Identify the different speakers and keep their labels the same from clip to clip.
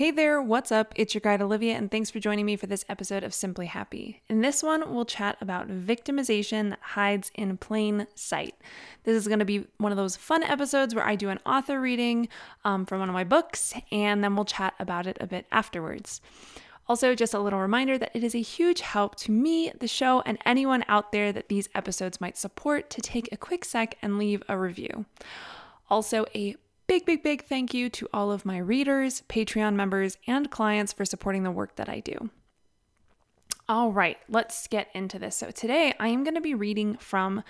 Speaker 1: Hey there, what's up? It's your guide Olivia, and thanks for joining me for this episode of Simply Happy. In this one, we'll chat about victimization that hides in plain sight. This is going to be one of those fun episodes where I do an author reading um, from one of my books, and then we'll chat about it a bit afterwards. Also, just a little reminder that it is a huge help to me, the show, and anyone out there that these episodes might support to take a quick sec and leave a review. Also, a big, big, big thank you to all of my readers, Patreon members, and clients for supporting the work that I do. All right, let's get into this. So today I am going to be reading from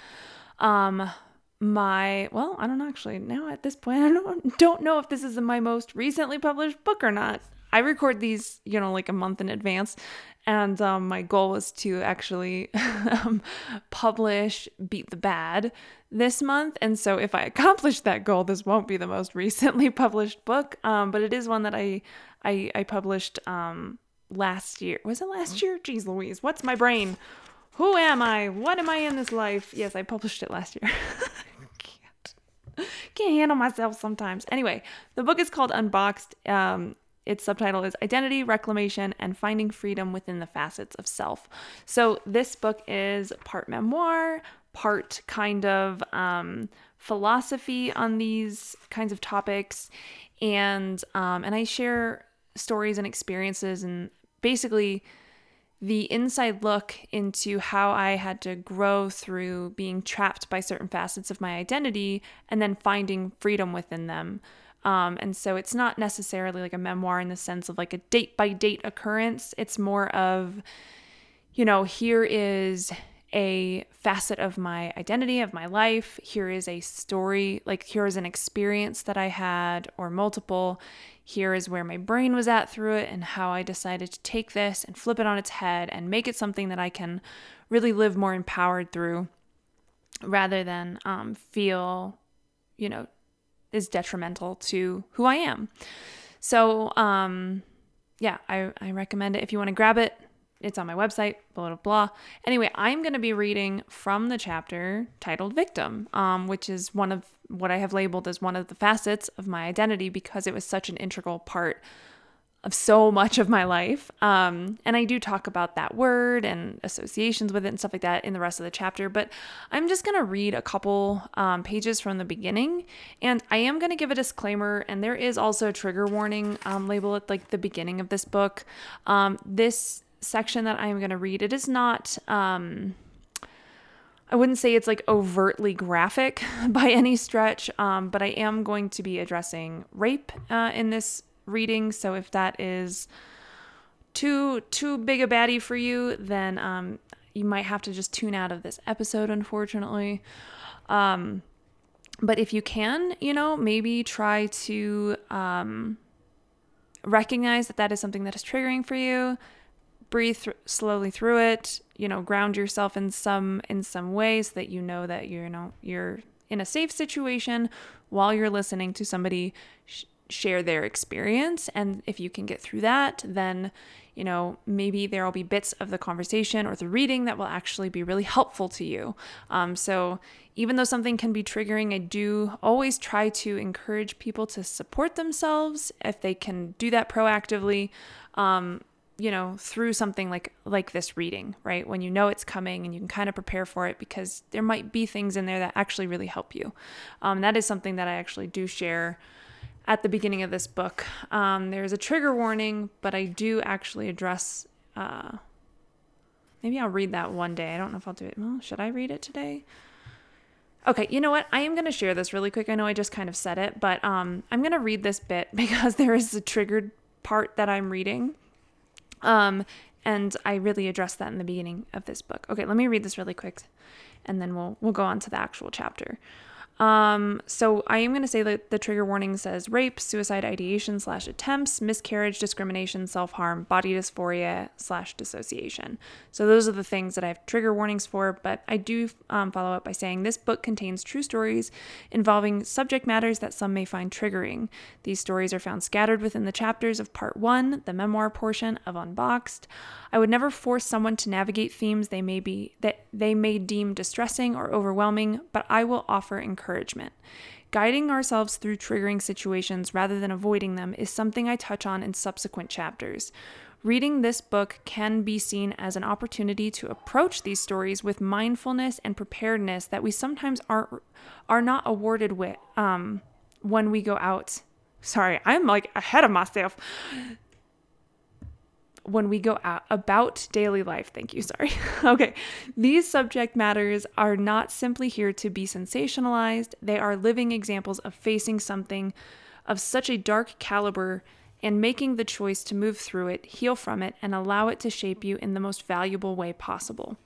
Speaker 1: um my well, I don't actually. Now at this point, I don't don't know if this is my most recently published book or not. I record these, you know, like a month in advance, and um, my goal was to actually um, publish Beat the Bad this month. And so, if I accomplish that goal, this won't be the most recently published book, um, but it is one that I I, I published um, last year. Was it last year? Jeez Louise, what's my brain? Who am I? What am I in this life? Yes, I published it last year. I can't, can't handle myself sometimes. Anyway, the book is called Unboxed. Um, its subtitle is Identity, Reclamation, and Finding Freedom Within the Facets of Self. So, this book is part memoir, part kind of um, philosophy on these kinds of topics. And, um, and I share stories and experiences and basically the inside look into how I had to grow through being trapped by certain facets of my identity and then finding freedom within them. Um, and so it's not necessarily like a memoir in the sense of like a date by date occurrence. It's more of, you know, here is a facet of my identity, of my life. Here is a story, like here is an experience that I had, or multiple. Here is where my brain was at through it, and how I decided to take this and flip it on its head and make it something that I can really live more empowered through rather than um, feel, you know, is detrimental to who I am. So, um, yeah, I, I recommend it if you want to grab it. It's on my website, blah, blah, blah. Anyway, I'm going to be reading from the chapter titled Victim, um, which is one of what I have labeled as one of the facets of my identity because it was such an integral part of so much of my life. Um, and I do talk about that word and associations with it and stuff like that in the rest of the chapter. But I'm just going to read a couple um, pages from the beginning. And I am going to give a disclaimer. And there is also a trigger warning um, label at like the beginning of this book. Um, this section that I'm going to read, it is not. Um, I wouldn't say it's like overtly graphic by any stretch, um, but I am going to be addressing rape uh, in this reading. So if that is too too big a baddie for you, then um, you might have to just tune out of this episode, unfortunately. Um, but if you can, you know, maybe try to um, recognize that that is something that is triggering for you. Breathe th- slowly through it. You know, ground yourself in some in some ways so that you know that you're you know you're in a safe situation while you're listening to somebody sh- share their experience. And if you can get through that, then, you know, maybe there will be bits of the conversation or the reading that will actually be really helpful to you. Um, so, even though something can be triggering, I do always try to encourage people to support themselves if they can do that proactively. Um, you know through something like like this reading right when you know it's coming and you can kind of prepare for it because there might be things in there that actually really help you um, that is something that i actually do share at the beginning of this book. Um, there's a trigger warning, but I do actually address. Uh, maybe I'll read that one day. I don't know if I'll do it. Well, should I read it today? Okay, you know what? I am going to share this really quick. I know I just kind of said it, but um, I'm going to read this bit because there is a triggered part that I'm reading. Um, and I really address that in the beginning of this book. Okay, let me read this really quick and then we'll we'll go on to the actual chapter. Um, so I am going to say that the trigger warning says rape, suicide ideation slash attempts, miscarriage, discrimination, self harm, body dysphoria slash dissociation. So those are the things that I have trigger warnings for. But I do um, follow up by saying this book contains true stories involving subject matters that some may find triggering. These stories are found scattered within the chapters of Part One, the memoir portion of Unboxed. I would never force someone to navigate themes they may be that they may deem distressing or overwhelming, but I will offer encouragement. Guiding ourselves through triggering situations rather than avoiding them is something I touch on in subsequent chapters. Reading this book can be seen as an opportunity to approach these stories with mindfulness and preparedness that we sometimes aren't are not awarded with um, when we go out. Sorry, I'm like ahead of myself when we go out about daily life. Thank you. Sorry. okay. These subject matters are not simply here to be sensationalized, they are living examples of facing something of such a dark caliber and making the choice to move through it, heal from it, and allow it to shape you in the most valuable way possible.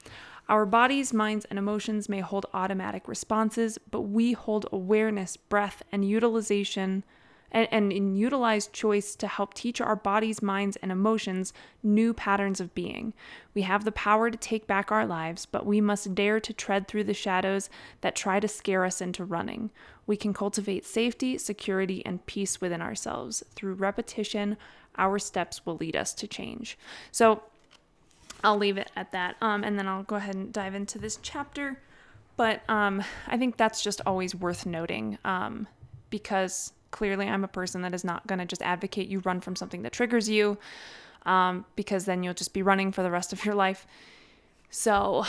Speaker 1: Our bodies, minds, and emotions may hold automatic responses, but we hold awareness, breath, and utilization and, and in utilized choice to help teach our bodies, minds, and emotions new patterns of being. We have the power to take back our lives, but we must dare to tread through the shadows that try to scare us into running. We can cultivate safety, security, and peace within ourselves. Through repetition, our steps will lead us to change. So I'll leave it at that. Um, and then I'll go ahead and dive into this chapter. But um, I think that's just always worth noting um, because clearly I'm a person that is not going to just advocate you run from something that triggers you um, because then you'll just be running for the rest of your life. So,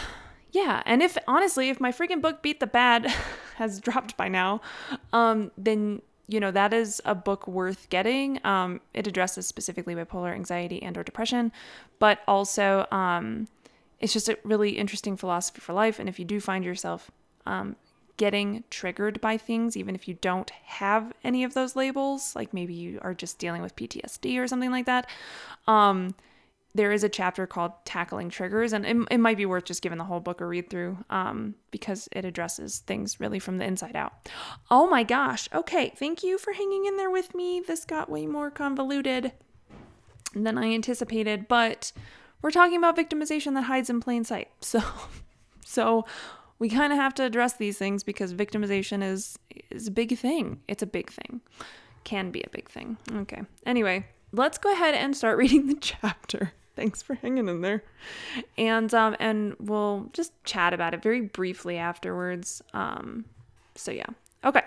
Speaker 1: yeah. And if honestly, if my freaking book Beat the Bad has dropped by now, um, then you know that is a book worth getting um, it addresses specifically bipolar anxiety and or depression but also um, it's just a really interesting philosophy for life and if you do find yourself um, getting triggered by things, even if you don't have any of those labels, like maybe you are just dealing with PTSD or something like that. Um, there is a chapter called Tackling Triggers, and it, it, might be worth just giving the whole book a read through um, because it addresses things really from the inside out. Oh my gosh. Okay. Thank you for hanging in there with me. This got way more convoluted than I anticipated, but we're talking about victimization that hides in plain sight. So, so we kind of have to address these things because victimization is is a big thing. It's a big thing. Can be a big thing. Okay. Anyway, let's go ahead and start reading the chapter. Thanks for hanging in there. And um and we'll just chat about it very briefly afterwards. Um so yeah. Okay.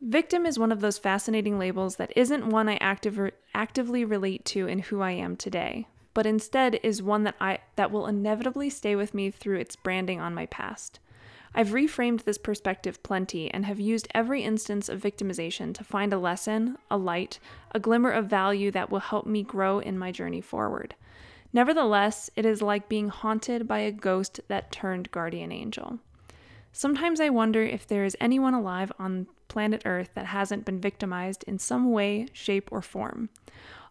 Speaker 1: Victim is one of those fascinating labels that isn't one I active, actively relate to in who I am today but instead is one that I that will inevitably stay with me through its branding on my past. I've reframed this perspective plenty and have used every instance of victimization to find a lesson, a light, a glimmer of value that will help me grow in my journey forward. Nevertheless, it is like being haunted by a ghost that turned guardian angel. Sometimes I wonder if there is anyone alive on planet Earth that hasn't been victimized in some way, shape, or form.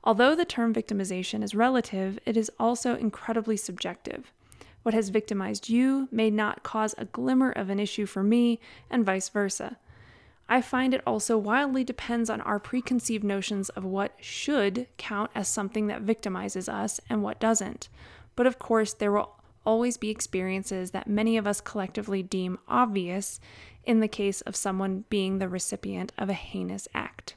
Speaker 1: Although the term victimization is relative, it is also incredibly subjective. What has victimized you may not cause a glimmer of an issue for me, and vice versa. I find it also wildly depends on our preconceived notions of what should count as something that victimizes us and what doesn't. But of course, there will always be experiences that many of us collectively deem obvious in the case of someone being the recipient of a heinous act.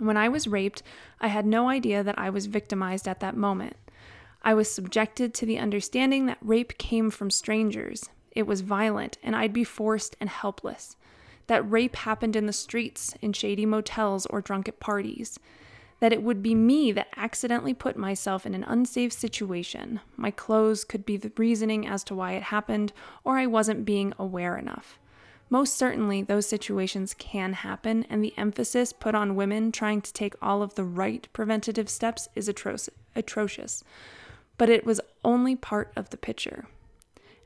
Speaker 1: When I was raped, I had no idea that I was victimized at that moment. I was subjected to the understanding that rape came from strangers. It was violent, and I'd be forced and helpless. That rape happened in the streets, in shady motels, or drunk at parties. That it would be me that accidentally put myself in an unsafe situation. My clothes could be the reasoning as to why it happened, or I wasn't being aware enough. Most certainly, those situations can happen, and the emphasis put on women trying to take all of the right preventative steps is atro- atrocious. But it was only part of the picture.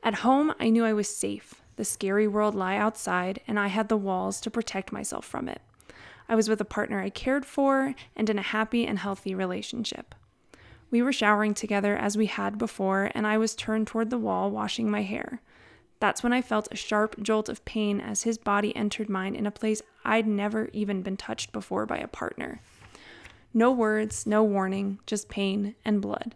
Speaker 1: At home, I knew I was safe. The scary world lay outside, and I had the walls to protect myself from it. I was with a partner I cared for and in a happy and healthy relationship. We were showering together as we had before, and I was turned toward the wall, washing my hair. That's when I felt a sharp jolt of pain as his body entered mine in a place I'd never even been touched before by a partner. No words, no warning, just pain and blood.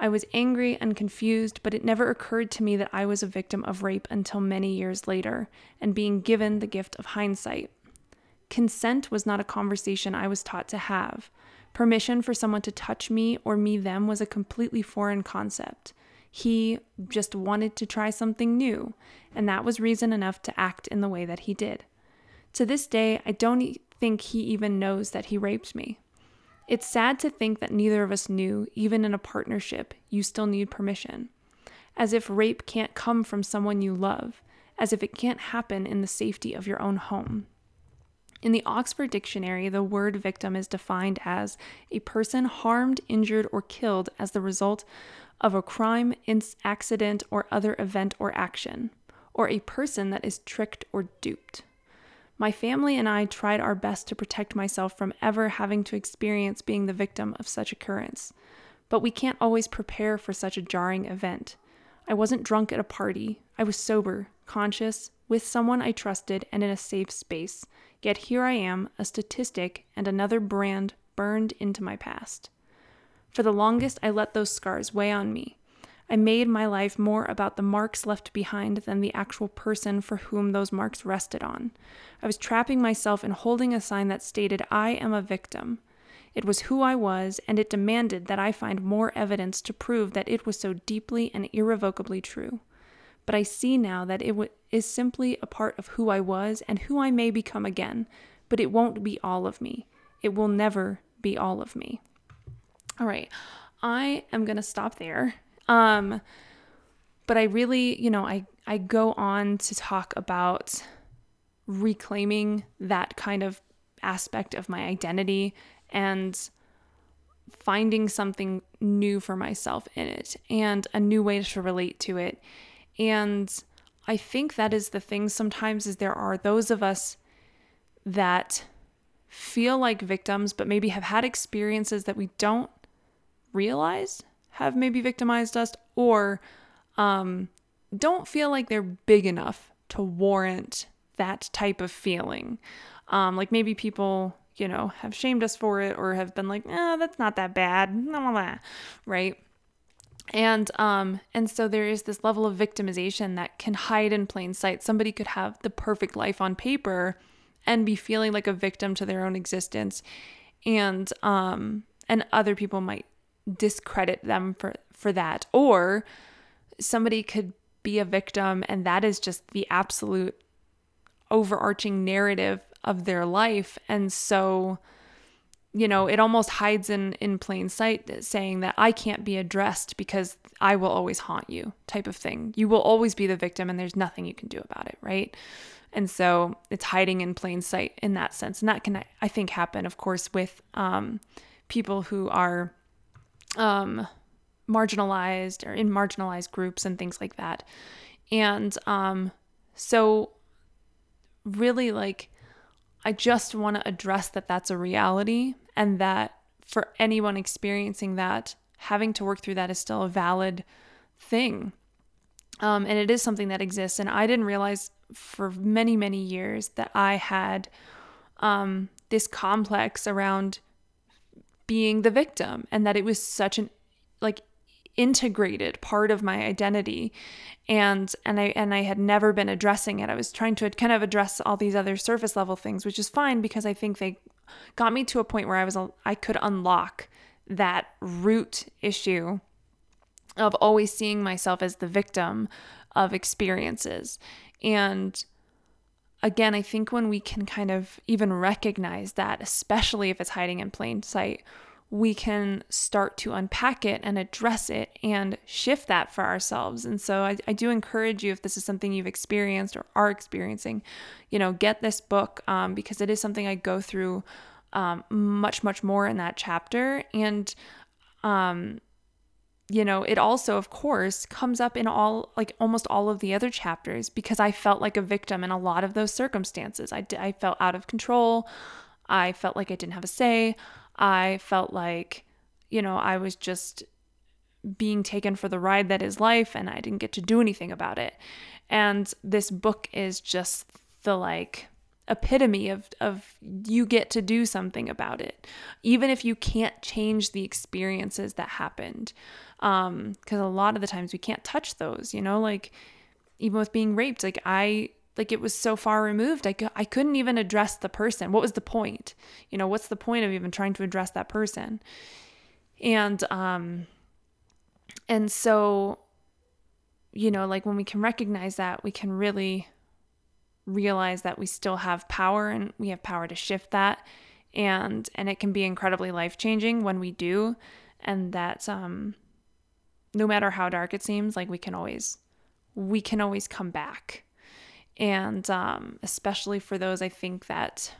Speaker 1: I was angry and confused, but it never occurred to me that I was a victim of rape until many years later and being given the gift of hindsight. Consent was not a conversation I was taught to have. Permission for someone to touch me or me them was a completely foreign concept. He just wanted to try something new, and that was reason enough to act in the way that he did. To this day, I don't think he even knows that he raped me. It's sad to think that neither of us knew, even in a partnership, you still need permission. As if rape can't come from someone you love, as if it can't happen in the safety of your own home. In the Oxford Dictionary, the word victim is defined as a person harmed, injured, or killed as the result of a crime, accident, or other event or action, or a person that is tricked or duped. My family and I tried our best to protect myself from ever having to experience being the victim of such occurrence. But we can't always prepare for such a jarring event. I wasn't drunk at a party. I was sober, conscious, with someone I trusted, and in a safe space. Yet here I am, a statistic and another brand burned into my past. For the longest, I let those scars weigh on me. I made my life more about the marks left behind than the actual person for whom those marks rested on. I was trapping myself in holding a sign that stated, I am a victim. It was who I was, and it demanded that I find more evidence to prove that it was so deeply and irrevocably true. But I see now that it w- is simply a part of who I was and who I may become again, but it won't be all of me. It will never be all of me. All right, I am going to stop there um, but I really, you know, I, I go on to talk about reclaiming that kind of aspect of my identity and finding something new for myself in it and a new way to relate to it. And I think that is the thing sometimes is there are those of us that feel like victims but maybe have had experiences that we don't realize have maybe victimized us or um, don't feel like they're big enough to warrant that type of feeling. Um, like maybe people, you know, have shamed us for it or have been like, "Ah, that's not that bad," right? And um, and so there is this level of victimization that can hide in plain sight. Somebody could have the perfect life on paper and be feeling like a victim to their own existence, and um, and other people might discredit them for for that. Or somebody could be a victim and that is just the absolute overarching narrative of their life. And so you know it almost hides in in plain sight saying that i can't be addressed because i will always haunt you type of thing. You will always be the victim and there's nothing you can do about it right? And so it's hiding in plain sight in that sense. And that can i think happen of course with um, people who are um, marginalized or in marginalized groups and things like that. And um, so, really, like, I just want to address that that's a reality and that for anyone experiencing that, having to work through that is still a valid thing. Um, and it is something that exists. And I didn't realize for many, many years that I had um, this complex around being the victim and that it was such an like integrated part of my identity and and I and I had never been addressing it. I was trying to kind of address all these other surface level things, which is fine because I think they got me to a point where I was I could unlock that root issue of always seeing myself as the victim of experiences. And again, I think when we can kind of even recognize that, especially if it's hiding in plain sight, we can start to unpack it and address it and shift that for ourselves. And so I, I do encourage you, if this is something you've experienced or are experiencing, you know, get this book um, because it is something I go through um, much, much more in that chapter. And, um, you know, it also, of course, comes up in all, like almost all of the other chapters because I felt like a victim in a lot of those circumstances. I, I felt out of control. I felt like I didn't have a say. I felt like, you know, I was just being taken for the ride that is life and I didn't get to do anything about it. And this book is just the like epitome of of you get to do something about it even if you can't change the experiences that happened. Um cuz a lot of the times we can't touch those you know like even with being raped like I like it was so far removed I, I couldn't even address the person. What was the point? You know what's the point of even trying to address that person? And um and so you know like when we can recognize that we can really realize that we still have power and we have power to shift that. And and it can be incredibly life-changing when we do. And that um no matter how dark it seems like we can always we can always come back. And um especially for those i think that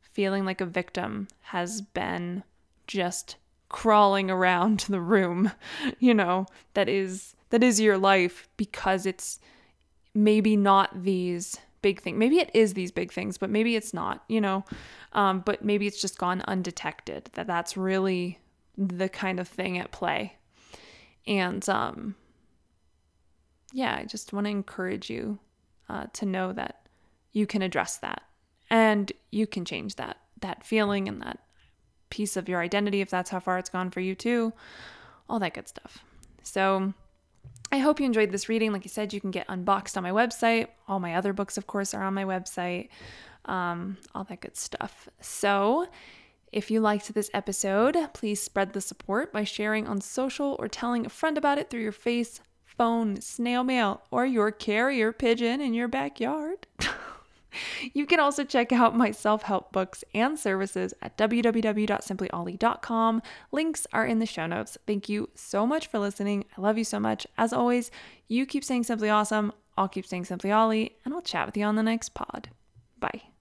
Speaker 1: feeling like a victim has been just crawling around the room you know that is that is your life because it's maybe not these big things. Maybe it is these big things, but maybe it's not, you know. Um, but maybe it's just gone undetected. That that's really the kind of thing at play. And um, yeah, I just want to encourage you uh, to know that you can address that and you can change that that feeling and that piece of your identity if that's how far it's gone for you too. All that good stuff. So I hope you enjoyed this reading. Like I said, you can get unboxed on my website. All my other books, of course, are on my website. Um, all that good stuff. So, if you liked this episode, please spread the support by sharing on social or telling a friend about it through your face, phone, snail mail, or your carrier pigeon in your backyard. You can also check out my self help books and services at www.simplyoli.com. Links are in the show notes. Thank you so much for listening. I love you so much. As always, you keep saying simply awesome. I'll keep saying simply Oli, and I'll chat with you on the next pod. Bye.